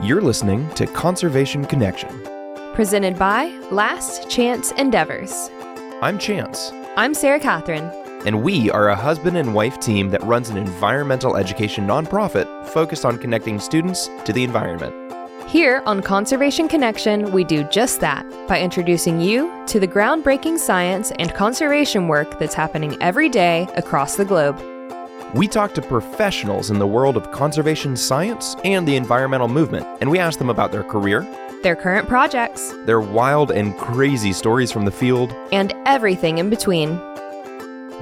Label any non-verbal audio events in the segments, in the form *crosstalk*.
You're listening to Conservation Connection. Presented by Last Chance Endeavors. I'm Chance, I'm Sarah Catherine. and we are a husband and wife team that runs an environmental education nonprofit focused on connecting students to the environment. Here on Conservation Connection, we do just that by introducing you to the groundbreaking science and conservation work that's happening every day across the globe. We talk to professionals in the world of conservation science and the environmental movement, and we ask them about their career, Their current projects, their wild and crazy stories from the field. and everything in between.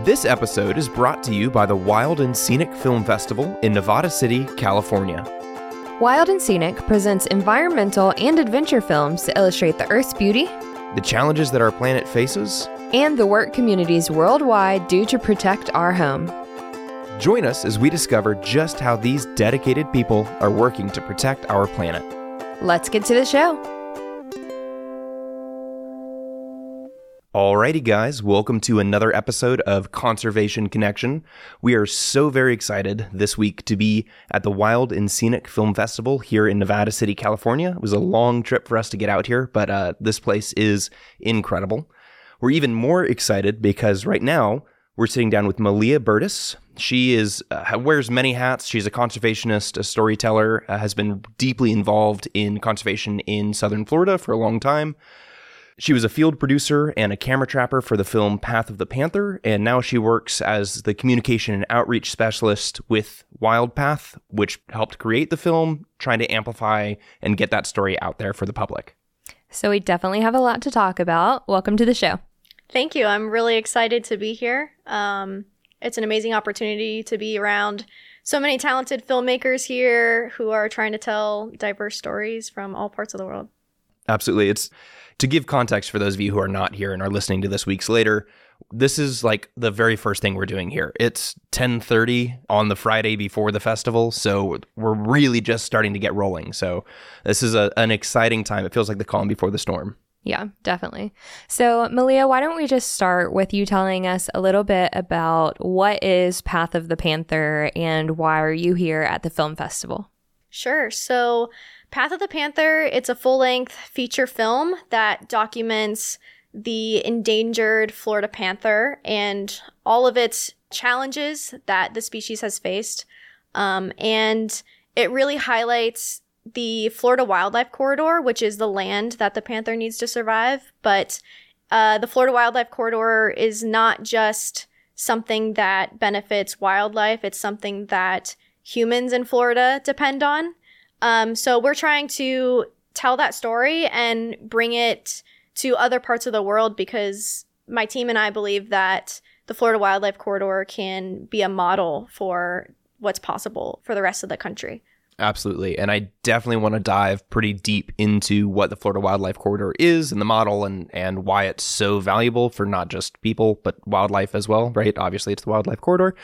This episode is brought to you by the Wild and Scenic Film Festival in Nevada City, California. Wild and Scenic presents environmental and adventure films to illustrate the Earth's beauty The challenges that our planet faces. and the work communities worldwide do to protect our home. Join us as we discover just how these dedicated people are working to protect our planet. Let's get to the show. Alrighty, guys, welcome to another episode of Conservation Connection. We are so very excited this week to be at the Wild and Scenic Film Festival here in Nevada City, California. It was a long trip for us to get out here, but uh, this place is incredible. We're even more excited because right now we're sitting down with Malia Byrtus. She is uh, wears many hats. She's a conservationist, a storyteller, uh, has been deeply involved in conservation in southern Florida for a long time. She was a field producer and a camera trapper for the film Path of the Panther, and now she works as the communication and outreach specialist with Wild Path, which helped create the film, trying to amplify and get that story out there for the public. So, we definitely have a lot to talk about. Welcome to the show. Thank you. I'm really excited to be here. Um, it's an amazing opportunity to be around so many talented filmmakers here who are trying to tell diverse stories from all parts of the world. Absolutely. It's to give context for those of you who are not here and are listening to this weeks later. This is like the very first thing we're doing here. It's 10:30 on the Friday before the festival, so we're really just starting to get rolling. So this is a, an exciting time. It feels like the calm before the storm. Yeah, definitely. So, Malia, why don't we just start with you telling us a little bit about what is Path of the Panther and why are you here at the film festival? Sure. So, Path of the Panther, it's a full-length feature film that documents the endangered Florida panther and all of its challenges that the species has faced. Um, and it really highlights the Florida Wildlife Corridor, which is the land that the panther needs to survive. But uh, the Florida Wildlife Corridor is not just something that benefits wildlife, it's something that humans in Florida depend on. Um, so we're trying to tell that story and bring it to other parts of the world because my team and I believe that the Florida Wildlife Corridor can be a model for what's possible for the rest of the country. Absolutely. And I definitely want to dive pretty deep into what the Florida Wildlife Corridor is and the model and, and why it's so valuable for not just people, but wildlife as well, right? Obviously, it's the Wildlife Corridor.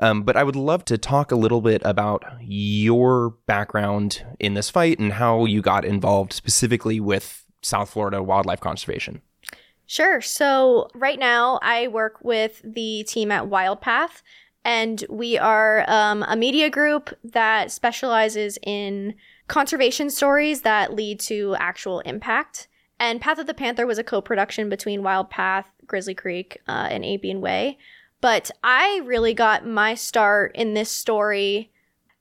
Um, but I would love to talk a little bit about your background in this fight and how you got involved specifically with South Florida wildlife conservation. Sure. So right now I work with the team at WildPath, and we are um, a media group that specializes in conservation stories that lead to actual impact. And Path of the Panther was a co-production between WildPath, Grizzly Creek, uh, and Appian Way. But I really got my start in this story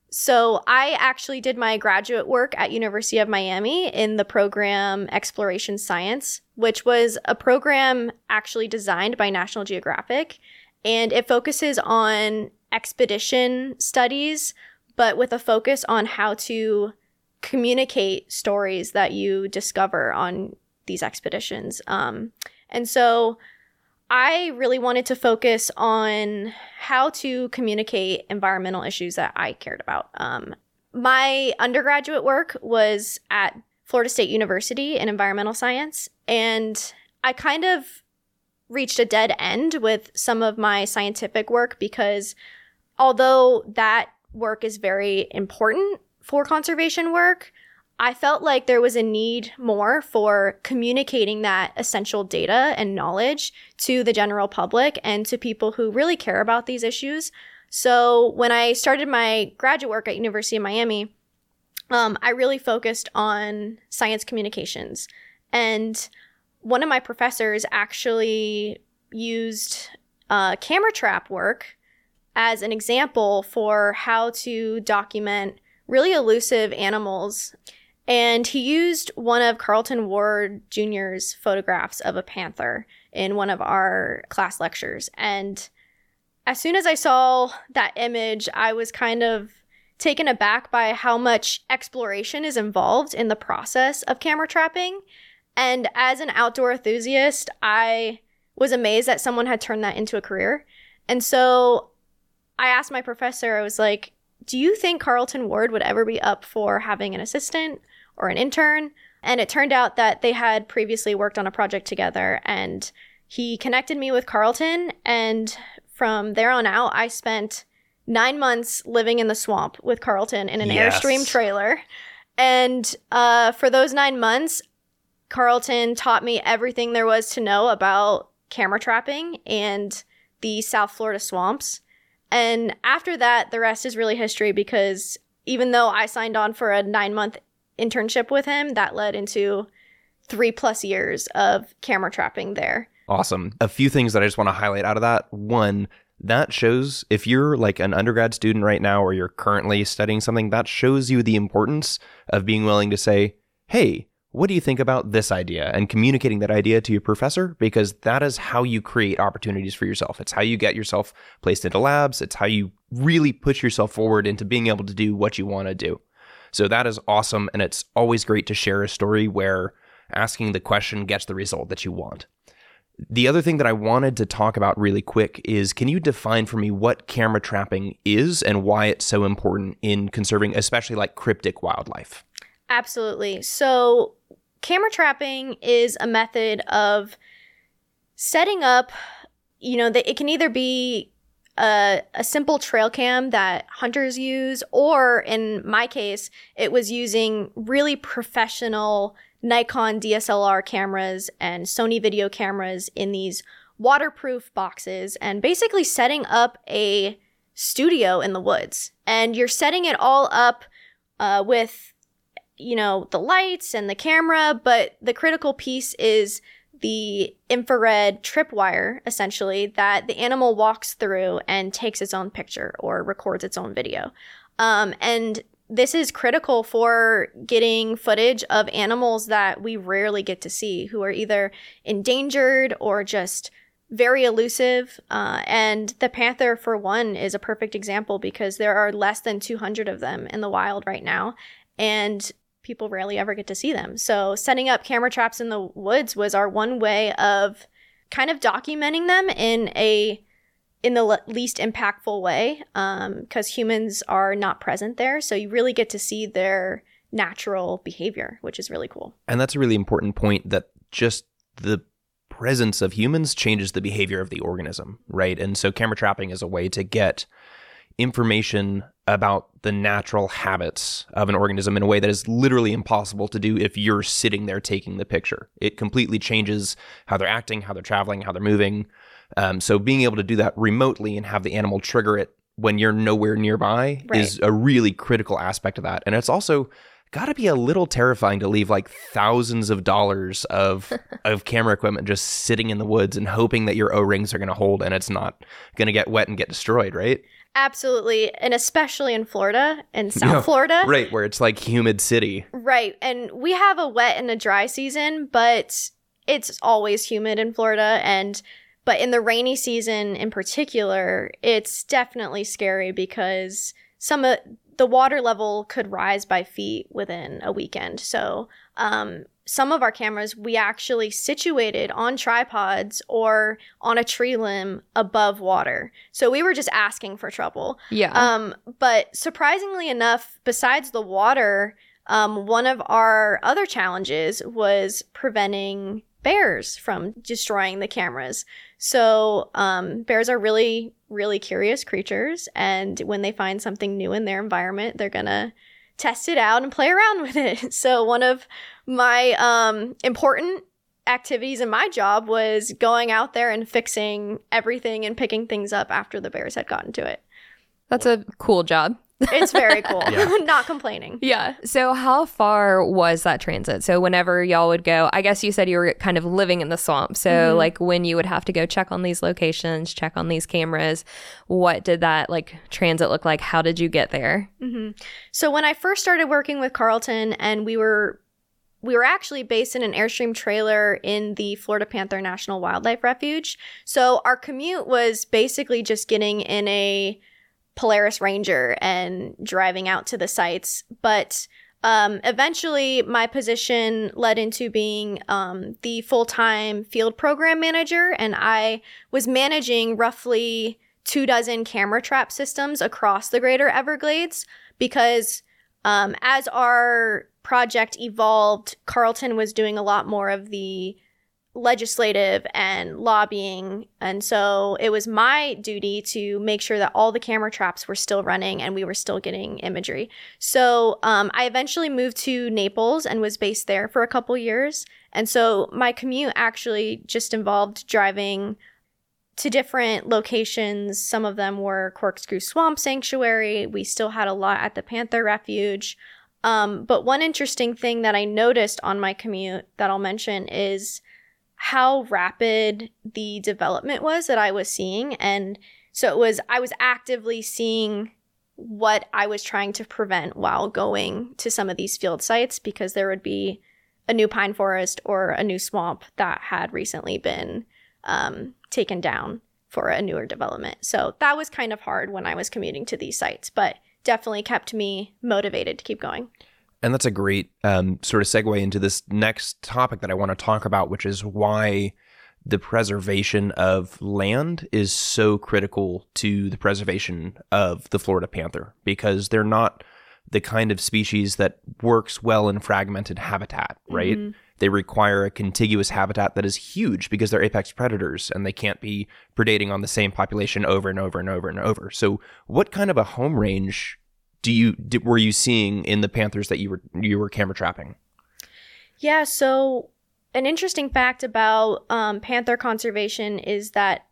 so I actually did my graduate work at University of Miami in the program Exploration Science, which was a program actually designed by National Geographic and it focuses on expedition studies but with a focus on how to communicate stories that you discover on these expeditions. Um, and so I really wanted to focus on how to communicate environmental issues that I cared about. Um, my undergraduate work was at Florida State University in environmental science, and I kind of reached a dead end with some of my scientific work because although that work is very important for conservation work, I felt like there was a need more for communicating that essential data and knowledge to the general public and to people who really care about these issues. So when I started my graduate work at University of Miami, um, I really focused on science communications. And one of my professors actually used uh, camera trap work as an example for how to document really elusive animals. And he used one of Carlton Ward Jr.'s photographs of a panther in one of our class lectures. And as soon as I saw that image, I was kind of taken aback by how much exploration is involved in the process of camera trapping. And as an outdoor enthusiast, I was amazed that someone had turned that into a career. And so I asked my professor, I was like, do you think Carlton Ward would ever be up for having an assistant or an intern? And it turned out that they had previously worked on a project together and he connected me with Carlton. And from there on out, I spent nine months living in the swamp with Carlton in an Yes. Airstream trailer. And uh, for those nine months, Carlton taught me everything there was to know about camera trapping and the South Florida swamps. And after that, the rest is really history because even though I signed on for a nine month internship with him, that led into three plus years of camera trapping there. Awesome. A few things that I just want to highlight out of that. One, that shows if you're like an undergrad student right now or you're currently studying something, that shows you the importance of being willing to say, hey, what do you think about this idea? And communicating that idea to your professor because that is how you create opportunities for yourself. It's how you get yourself placed into labs. It's how you really push yourself forward into being able to do what you want to do. So that is awesome. And it's always great to share a story where asking the question gets the result that you want. The other thing that I wanted to talk about really quick is can you define for me what camera trapping is and why it's so important in conserving, especially like cryptic wildlife? Absolutely. So, camera trapping is a method of setting up, you know, that it can either be a, a simple trail cam that hunters use, or in my case, it was using really professional Nikon DSLR cameras and Sony video cameras in these waterproof boxes and basically setting up a studio in the woods. And you're setting it all up uh, with you know, the lights and the camera, but the critical piece is the infrared tripwire, essentially, that the animal walks through and takes its own picture or records its own video. Um, and this is critical for getting footage of animals that we rarely get to see, who are either endangered or just very elusive. Uh, and the panther, for one, is a perfect example because there are less than 200 of them in the wild right now. And people rarely ever get to see them. So setting up camera traps in the woods was our one way of kind of documenting them in a in the le- least impactful way um, because humans are not present there. So you really get to see their natural behavior, which is really cool. And that's a really important point that just the presence of humans changes the behavior of the organism, right? And so camera trapping is a way to get information about the natural habits of an organism in a way that is literally impossible to do if you're sitting there taking the picture. It completely changes how they're acting, how they're traveling, how they're moving. Um, so being able to do that remotely and have the animal trigger it when you're nowhere nearby Right. is a really critical aspect of that. And it's also got to be a little terrifying to leave like thousands of dollars of *laughs* of camera equipment just sitting in the woods and hoping that your O-rings are going to hold and it's not going to get wet and get destroyed, right? Absolutely. And especially in Florida and South Florida. Right, where it's like humid city. Right. And we have a wet and a dry season, but it's always humid in Florida and but in the rainy season in particular, it's definitely scary because some of the water level could rise by feet within a weekend. So, um, some of our cameras we actually situated on tripods or on a tree limb above water. So we were just asking for trouble. Yeah. Um, but surprisingly enough, besides the water, um, one of our other challenges was preventing bears from destroying the cameras. So um, bears are really, really curious creatures, and when they find something new in their environment, they're gonna test it out and play around *laughs* with it. So one of my um, important activities in my job was going out there and fixing everything and picking things up after the bears had gotten to it. That's a cool job. It's very cool. *laughs* Yeah. Not complaining. Yeah. So, how far was that transit? So, whenever y'all would go, I guess you said you were kind of living in the swamp. So, Mhm. like when you would have to go check on these locations, check on these cameras, what did that like transit look like? How did you get there? hmm So when I first started working with Carlton, and we were we were actually based in an airstream trailer in the Florida Panther National Wildlife Refuge. So our commute was basically just getting in a Polaris Ranger and driving out to the sites. But um, eventually, my position led into being um, the full time field program manager, and I was managing roughly two dozen camera trap systems across the greater Everglades because um, as our project evolved, Carlton was doing a lot more of the legislative and lobbying. And so it was my duty to make sure that all the camera traps were still running and we were still getting imagery. So um, I eventually moved to Naples and was based there for a couple years. And so my commute actually just involved driving to different locations. Some of them were Corkscrew Swamp Sanctuary. We still had a lot at the Panther Refuge. Um, but one interesting thing that I noticed on my commute that I'll mention is how rapid the development was that I was seeing. And so it was, I was actively seeing what I was trying to prevent while going to some of these field sites because there would be a new pine forest or a new swamp that had recently been um, taken down for a newer development. So that was kind of hard when I was commuting to these sites, but definitely kept me motivated to keep going. And that's a great um, sort of segue into this next topic that I want to talk about, which is why the preservation of land is so critical to the preservation of the Florida panther because they're not the kind of species that works well in fragmented habitat, right? Mhm. They require a contiguous habitat that is huge because they're apex predators and they can't be predating on the same population over and over and over and over. So, what kind of a home range do you did, were you seeing in the panthers that you were you were camera trapping? Yeah, so an interesting fact about um, panther conservation is that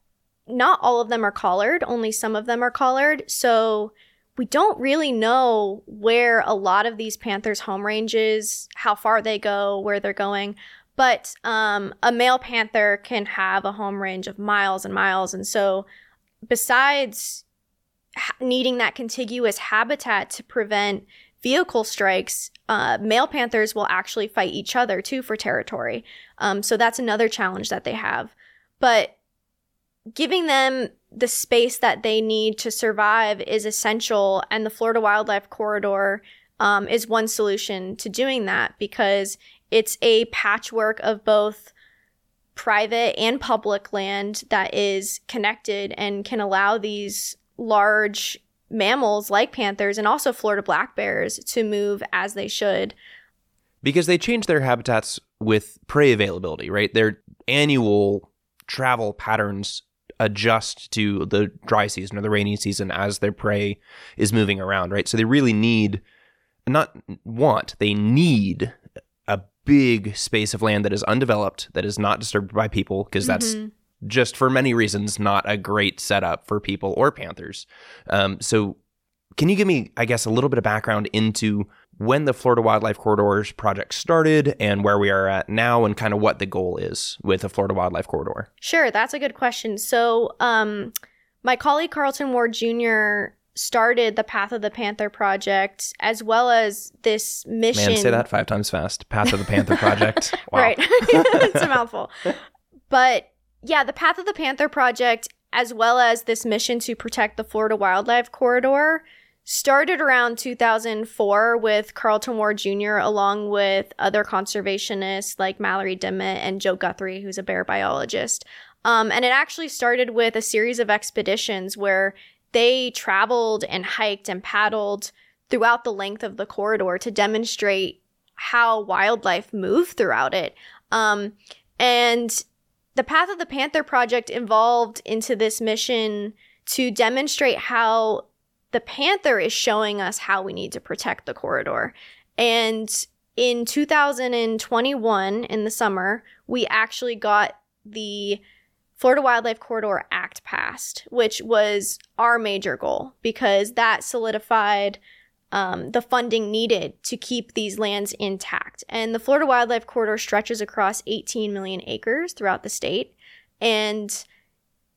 not all of them are collared, only some of them are collared. So we don't really know where a lot of these panthers' home ranges, how far they go, where they're going. But um, a male panther can have a home range of miles and miles. And so, besides needing that contiguous habitat to prevent vehicle strikes, uh, male panthers will actually fight each other too for territory. Um, so that's another challenge that they have. But giving them the space that they need to survive is essential, and the Florida Wildlife Corridor um, is one solution to doing that because it's a patchwork of both private and public land that is connected and can allow these large mammals like panthers and also Florida black bears to move as they should. Because they change their habitats with prey availability, right? Their annual travel patterns adjust to the dry season or the rainy season as their prey is moving around, right? So they really need not want, they need a big space of land that is undeveloped, that is not disturbed by people, because that's Mhm. Just for many reasons not a great setup for people or panthers. Um, so, can you give me, I guess, a little bit of background into when the Florida Wildlife Corridors project started and where we are at now, and kind of what the goal is with the Florida Wildlife Corridor? Sure, that's a good question. So, um, my colleague Carlton Ward Jr. started the Path of the Panther project as well as this mission. Man, say that five times fast. Path of the Panther Project. *laughs* Wow. Right. *laughs* it's a mouthful. But yeah, the Path of the Panther project, as well as this mission to protect the Florida Wildlife Corridor, started around 2004 with Carlton Ward Jr., along with other conservationists like Mallory Dimmitt and Joe Guthrie, who's a bear biologist. Um, and it actually started with a series of expeditions where they traveled and hiked and paddled throughout the length of the corridor to demonstrate how wildlife move throughout it. Um, and the Path of the Panther project evolved into this mission to demonstrate how the panther is showing us how we need to protect the corridor. And in 2021, in the summer, we actually got the Florida Wildlife Corridor Act passed, which was our major goal because that solidified um, the funding needed to keep these lands intact. And the Florida Wildlife Corridor stretches across 18 million acres throughout the state, and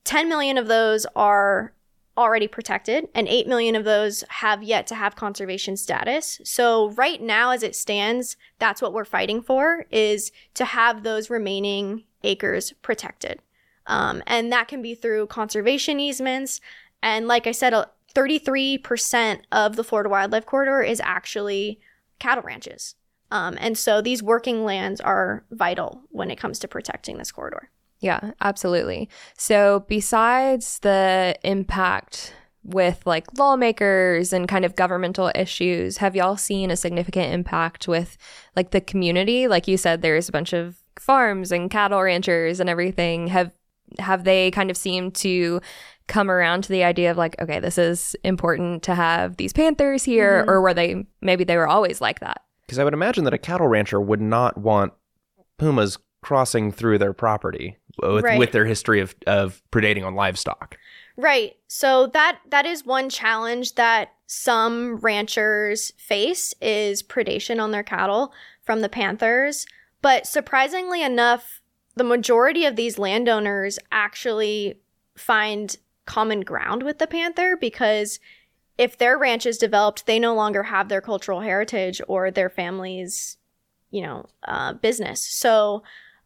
10 million of those are already protected, and 8 million of those have yet to have conservation status. So right now as it stands, that's what we're fighting for is to have those remaining acres protected. Um, and that can be through conservation easements. And like I said, 33% of the Florida Wildlife Corridor is actually cattle ranches. Um, and so these working lands are vital when it comes to protecting this corridor. Yeah, absolutely. So, besides the impact with like lawmakers and kind of governmental issues, have y'all seen a significant impact with like the community? Like you said, there's a bunch of farms and cattle ranchers and everything. Have have they kind of seemed to come around to the idea of like, okay, this is important to have these panthers here, mm-hmm. or were they maybe they were always like that? Because I would imagine that a cattle rancher would not want pumas crossing through their property with, right. with their history of, of predating on livestock. Right. So that that is one challenge that some ranchers face is predation on their cattle from the panthers. But surprisingly enough, the majority of these landowners actually find common ground with the panther because if their ranch is developed, they no longer have their cultural heritage or their family's, you know, uh, business. So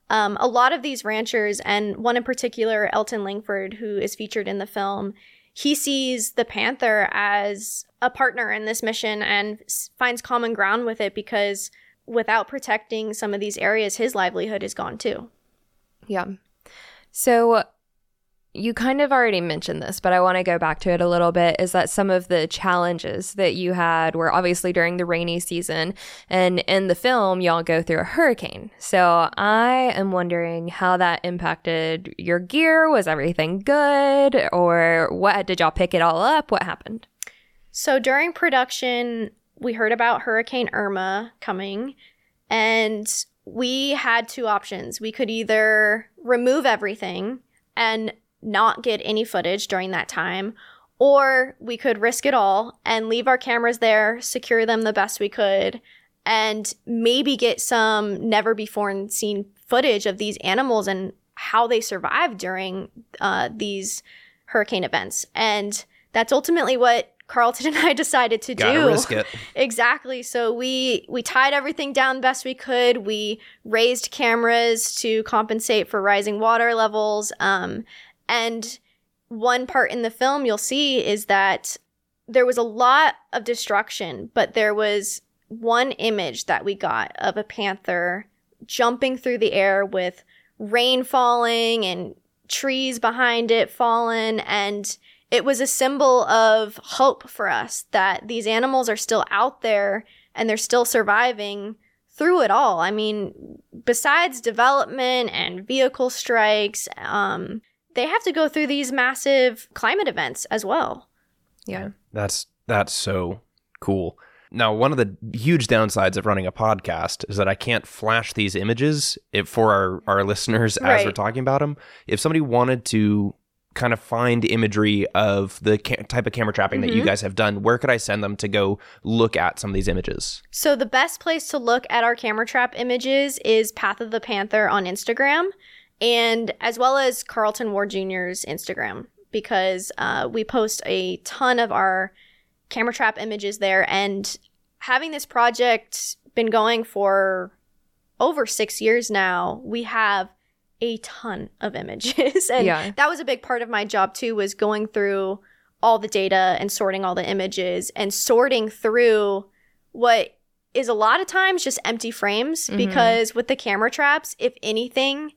um, a lot of these ranchers, and one in particular, Elton Langford, who is featured in the film, he sees the panther as a partner in this mission and finds common ground with it because without protecting some of these areas, his livelihood is gone too. Yeah. So you kind of already mentioned this, but I want to go back to it a little bit. Is that some of the challenges that you had were obviously during the rainy season, and in the film, y'all go through a hurricane. So I am wondering how that impacted your gear. Was everything good, or what? Did y'all pick it all up? What happened? So during production, we heard about Hurricane Irma coming, and we had two options. We could either remove everything and not get any footage during that time, or we could risk it all and leave our cameras there, secure them the best we could, and maybe get some never before seen footage of these animals and how they survived during uh, these hurricane events. And that's ultimately what Carlton *laughs* and I decided to Gotta do. Risk it. *laughs* exactly. So we we tied everything down best we could. We raised cameras to compensate for rising water levels. Um, and one part in the film you'll see is that there was a lot of destruction, but there was one image that we got of a panther jumping through the air with rain falling and trees behind it fallen and it was a symbol of hope for us that these animals are still out there and they're still surviving through it all. I mean, besides development and vehicle strikes, um, they have to go through these massive climate events as well. Yeah. That's that's so cool. Now, one of the huge downsides of running a podcast is that I can't flash these images if, for our, our listeners as right. we're talking about them. If somebody wanted to kind of find imagery of the ca- type of camera trapping mm-hmm. that you mm-hmm. guys have done, where could I send them to go look at some of these images? So, the best place to look at our camera trap images is Path of the Panther on Instagram and as well as Carlton Ward Jr.'s Instagram because uh, we post a ton of our camera trap images there. And having this project been going for over six years now, we have a ton of images. *laughs* and yeah. that was a big part of my job too, was going through all the data and sorting all the images and sorting through what is a lot of times just empty frames mm-hmm. because with the camera traps, if anything,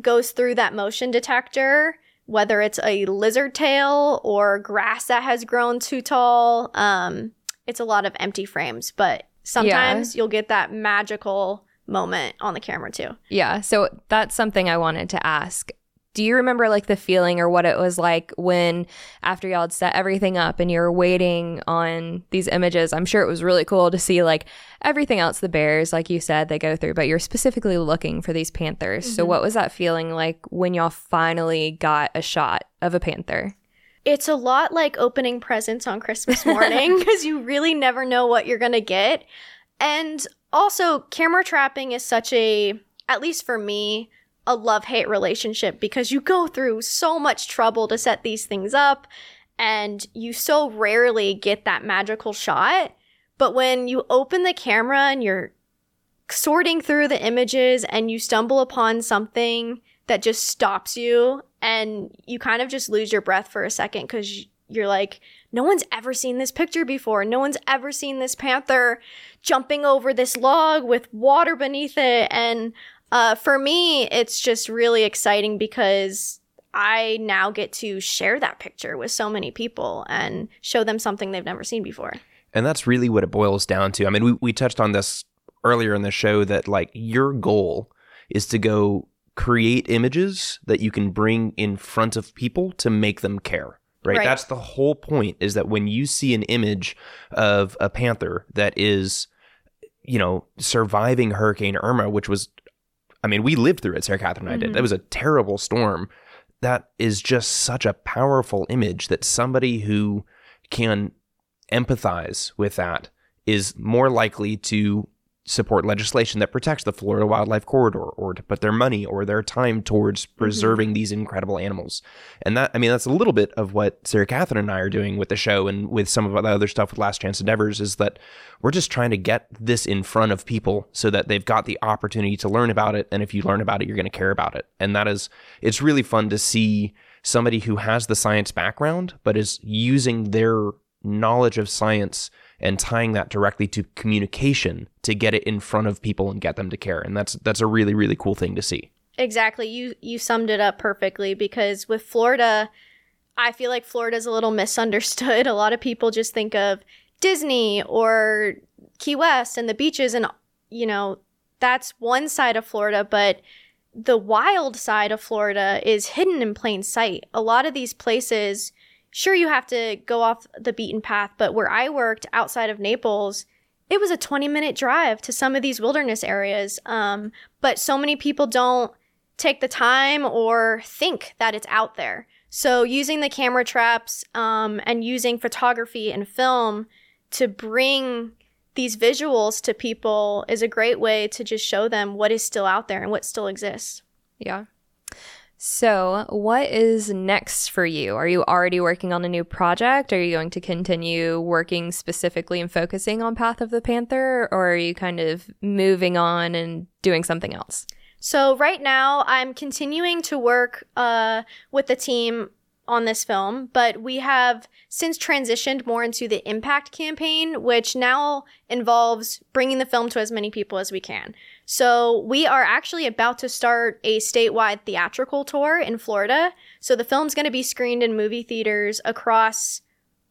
goes through that motion detector, whether it's a lizard tail or grass that has grown too tall. Um, it's a lot of empty frames, but sometimes yeah. you'll get that magical moment on the camera too. Yeah. So that's something I wanted to ask. Do you remember like the feeling or what it was like when after y'all had set everything up and you were waiting on these images? I'm sure it was really cool to see like everything else the bears, like you said, they go through, but you're specifically looking for these panthers. Mm-hmm. So what was that feeling like when y'all finally got a shot of a panther? It's a lot like opening presents on Christmas morning *laughs* because you really never know what you're going to get. And also, camera trapping is such a, at least for me, a love hate relationship because you go through so much trouble to set these things up and you so rarely get that magical shot. But when you open the camera and you're sorting through the images and you stumble upon something that just stops you and you kind of just lose your breath for a second because you're like, no one's ever seen this picture before. No one's ever seen this panther jumping over this log with water beneath it. And uh, for me, it's just really exciting because I now get to share that picture with so many people and show them something they've never seen before. And that's really what it boils down to. I mean, we, we touched on this earlier in the show that like your goal is to go create images that you can bring in front of people to make them care. Right? right? That's the whole point is that when you see an image of a panther that is, you know, surviving Hurricane Irma, which was I mean, we lived through it, Sarah Catherine and I did. That mm-hmm. was a terrible storm. That is just such a powerful image that somebody who can empathize with that is more likely to support legislation that protects the Florida Wildlife Corridor or to put their money or their time towards mm-hmm. preserving mm-hmm. these incredible animals. And that, I mean, that's a little bit of what Sarah Catherine and I are doing with the show and with some of the other stuff with Last Chance Endeavors is that we're just trying to get this in front of people so that they've got the opportunity to learn about it. And if you learn about it, you're going to care about it. And that is, it's really fun to see somebody who has the science background, but is using their knowledge of science and tying that directly to communication to get it in front of people and get them to care. And that's that's a really really cool thing to see. Exactly. You you summed it up perfectly because with Florida, I feel like Florida's a little *laughs* misunderstood. A lot of people just think of Disney or Key West and the beaches and you know, that's one side of Florida, but the wild side of Florida is hidden in plain sight. A lot of these places sure you have to go off the beaten path, but where I worked outside of Naples, it was a 20 minute drive to some of these wilderness areas. Um, but so many people don't take the time or think that it's out there. So using the camera traps um, and using photography and film to bring these visuals to people is a great way to just show them what is still out there and what still exists. Yeah. So, what is next for you? Are you already working on a new project? Are you going to continue working specifically and focusing on Path of the Panther, or are you kind of moving on and doing something else? So, right now, I'm continuing to work uh, with the team on this film, but we have since transitioned more into the impact campaign, which now involves bringing the film to as many people as we can. So we are actually about to start a statewide theatrical tour in Florida. So the film's going to be screened in movie theaters across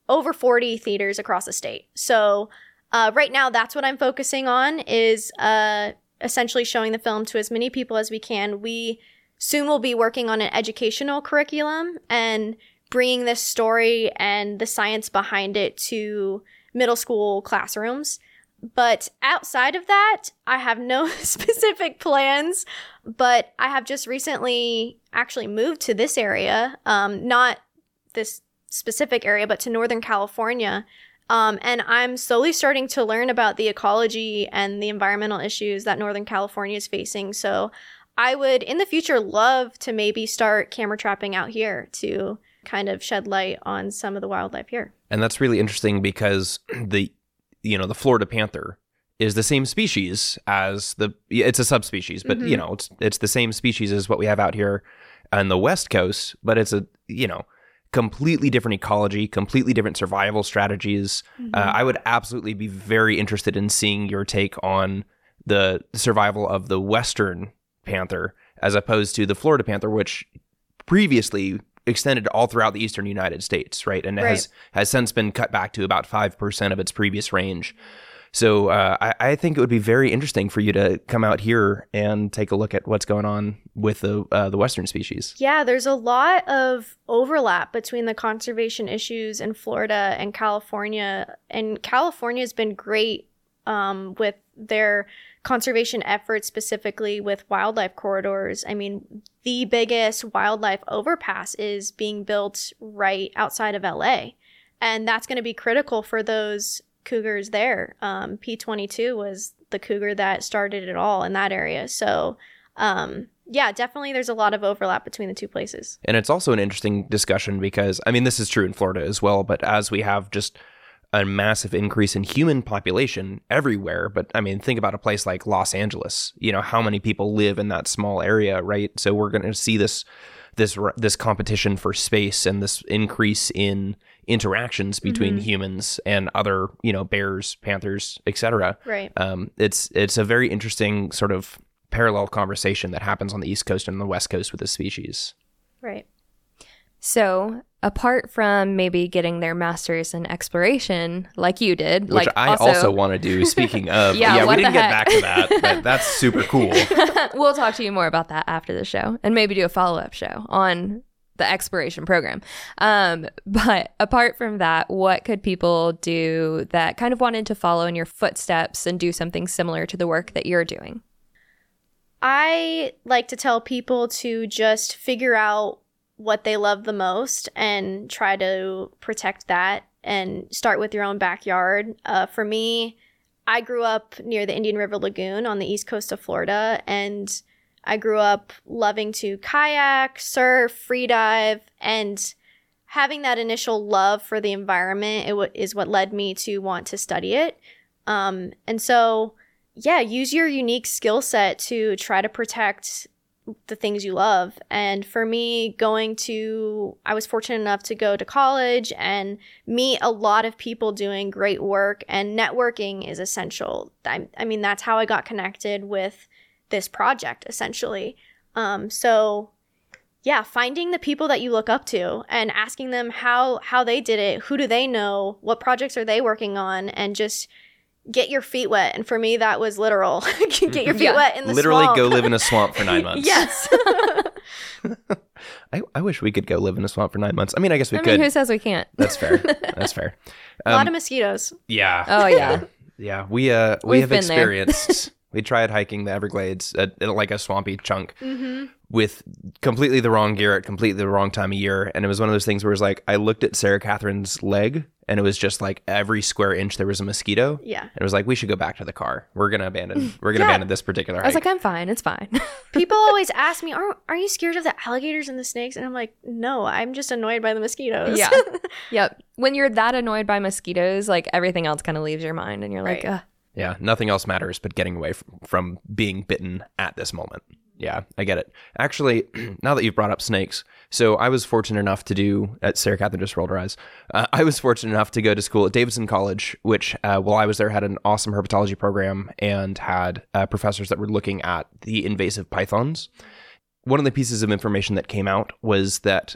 over 40 theaters across the state. So uh, right now, that's what I'm focusing on is uh, essentially showing the film to as many people as we can. We soon we'll be working on an educational curriculum and bringing this story and the science behind it to middle school classrooms. But outside of that, I have no *laughs* specific plans. But I have just recently actually moved to this area, um, not this specific area, but to Northern California. Um, and I'm slowly starting to learn about the ecology and the environmental issues that Northern California is facing. So I would, in the future, love to maybe start camera trapping out here to kind of shed light on some of the wildlife here. And that's really interesting because *clears throat* the you know the Florida panther is the same species as the it's a subspecies, but mm-hmm. you know it's it's the same species as what we have out here on the west coast, but it's a you know completely different ecology, completely different survival strategies. Mm-hmm. Uh, I would absolutely be very interested in seeing your take on the survival of the western panther as opposed to the Florida panther, which previously extended all throughout the eastern United States, right? And right. has has since been cut back to about five percent of its previous range. So uh, I, I think it would be very interesting for you to come out here and take a look at what's going on with the uh, the western species. Yeah, there's a lot of overlap between the conservation issues in Florida and California, and California has been great um, with their conservation efforts, specifically with wildlife corridors. I mean, the biggest wildlife overpass is being built right outside of LA, and that's going to be critical for those cougars there. Um, P22 was the cougar that started it all in that area. So, um, yeah, definitely there's a lot of overlap between the two places. And it's also an interesting discussion because, I mean, this is true in Florida as well, but as we have just a massive increase in human population everywhere. But I mean, think about a place like Los Angeles. You know, how many people live in that small area, right? So we're going to see this this this competition for space and this increase in interactions between mm-hmm. humans and other you know bears panthers etc right um, it's it's a very interesting sort of parallel conversation that happens on the east coast and the west coast with this species right so apart from maybe getting their masters in exploration like you did which like i also, also want to do speaking *laughs* of yeah, yeah we didn't get back to that but *laughs* that's super cool. *laughs* We'll talk to you more about that after the show and maybe do a follow-up show on the exploration program. Um, but apart from that what could people do that kind of wanted to follow in your footsteps and do something similar to the work that you're doing? I like to tell people to just figure out what they love the most and try to protect that and start with your own backyard. Uh, for me, I grew up near the Indian River Lagoon on the east coast of Florida, and I grew up loving to kayak, surf, free dive, and having that initial love for the environment w- is what led me to want to study it. Um, and so, yeah, use your unique skill set to try to protect the things you love. And for me, going to, I was fortunate enough to go to college and meet a lot of people doing great work, and networking is essential. I, I mean, that's how I got connected with this project, essentially. Um, so, yeah, finding the people that you look up to and asking them how how they did it, who do they know, what projects are they working on, and just get your feet wet. And for me, that was literal. *laughs* get your feet yeah. wet in the swamp. Literally swamp. go live in a swamp for nine *laughs* months. yes. *laughs* I, I wish we could go live in a swamp for nine months. I mean, I guess we I could. Mean, who says we can't? That's fair. That's fair. Um, a lot of um, mosquitoes. Yeah. Oh yeah. yeah. We uh we We've have experienced. We tried hiking the Everglades at, at like a swampy chunk. Mm-hmm with completely the wrong gear at completely the wrong time of year. And it was one of those things where it's like I looked at Sarah Catherine's leg and it was just like every square inch there was a mosquito. Yeah. And it was like we should go back to the car. We're gonna abandon *laughs* we're gonna yeah. abandon this particular I was like, I'm fine, it's fine. *laughs* People always ask me, Are are you scared of the alligators and the snakes? And I'm like, No, I'm just annoyed by the mosquitoes. Yeah. *laughs* yep. When you're that annoyed by mosquitoes, like everything else kind of leaves your mind and you're like, right. Yeah, nothing else matters but getting away from, from being bitten at this moment. Yeah, I get it. Actually, *clears throat* now that you've brought up snakes, so I was fortunate enough to do at Sarah Catherine just rolled her eyes. Uh, *laughs* I was fortunate enough to go to school at Davidson College, which uh, while I was there had an awesome herpetology program and had uh, professors that were looking at the invasive pythons. One of the pieces of information that came out was that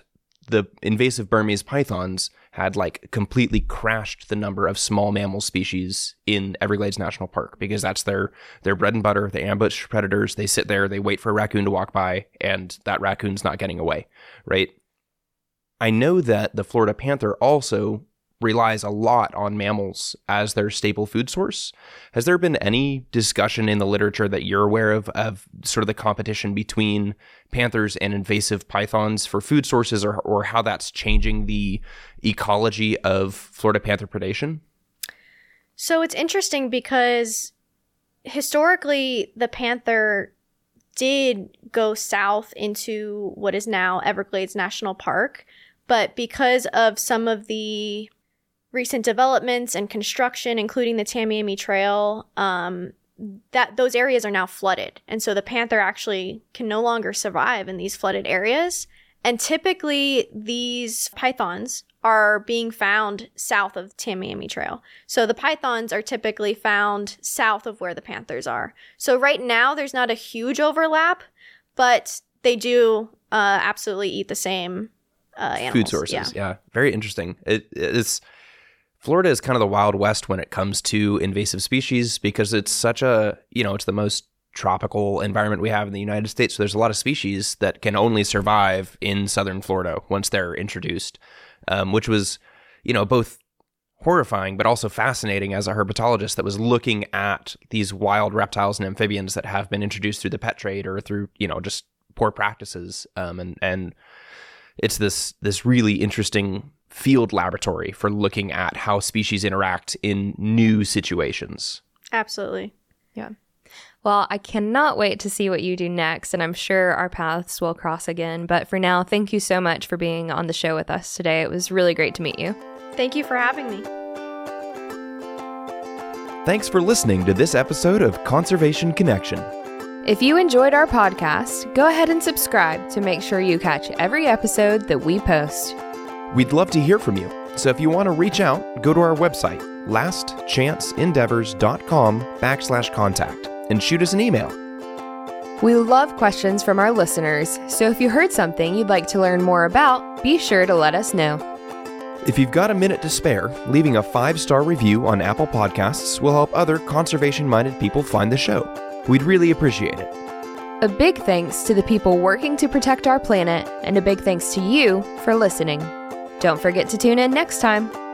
the invasive Burmese pythons had like completely crashed the number of small mammal species in Everglades National Park because that's their their bread and butter. They ambush predators, they sit there, they wait for a raccoon to walk by, and that raccoon's not getting away, right? I know that the Florida panther also relies a lot on mammals as their staple food source. Has there been any discussion in the literature that you're aware of of sort of the competition between panthers and invasive pythons for food sources or, or how that's changing the ecology of Florida panther predation? So it's interesting because historically the panther did go south into what is now Everglades National Park. But because of some of the recent developments and construction, including the Tamiami Trail, um, that those areas are now flooded, and so the panther actually can no longer survive in these flooded areas. And typically, these pythons are being found south of Tamiami Trail. So the pythons are typically found south of where the panthers are. So right now, there's not a huge overlap, but they do uh, absolutely eat the same uh, animals. Food sources, yeah. yeah. Very interesting. It, it's Florida is kind of the wild west when it comes to invasive species because it's such a, you know, it's the most tropical environment we have in the United States. So there's a lot of species that can only survive in southern Florida once they're introduced, um, which was, you know, both horrifying but also fascinating as a herpetologist that was looking at these wild reptiles and amphibians that have been introduced through the pet trade or through, you know, just poor practices. Um, and and it's this this really interesting field laboratory for looking at how species interact in new situations. Absolutely. Yeah. Well, I cannot wait to see what you do next, and I'm sure our paths will cross again. But for now, thank you so much for being on the show with us today. It was really great to meet you. Thank you for having me. Thanks for listening to this episode of Conservation Connection. If you enjoyed our podcast, go ahead and subscribe to make sure you catch every episode that we post. We'd love to hear from you. So if you want to reach out, go to our website, lastchanceendeavors.com backslash contact, and shoot us an email. We love questions from our listeners, so if you heard something you'd like to learn more about, be sure to let us know. If you've got a minute to spare, leaving a five star review on Apple Podcasts will help other conservation minded people find the show. We'd really appreciate it. A big thanks to the people working to protect our planet, and a big thanks to you for listening. Don't forget to tune in next time.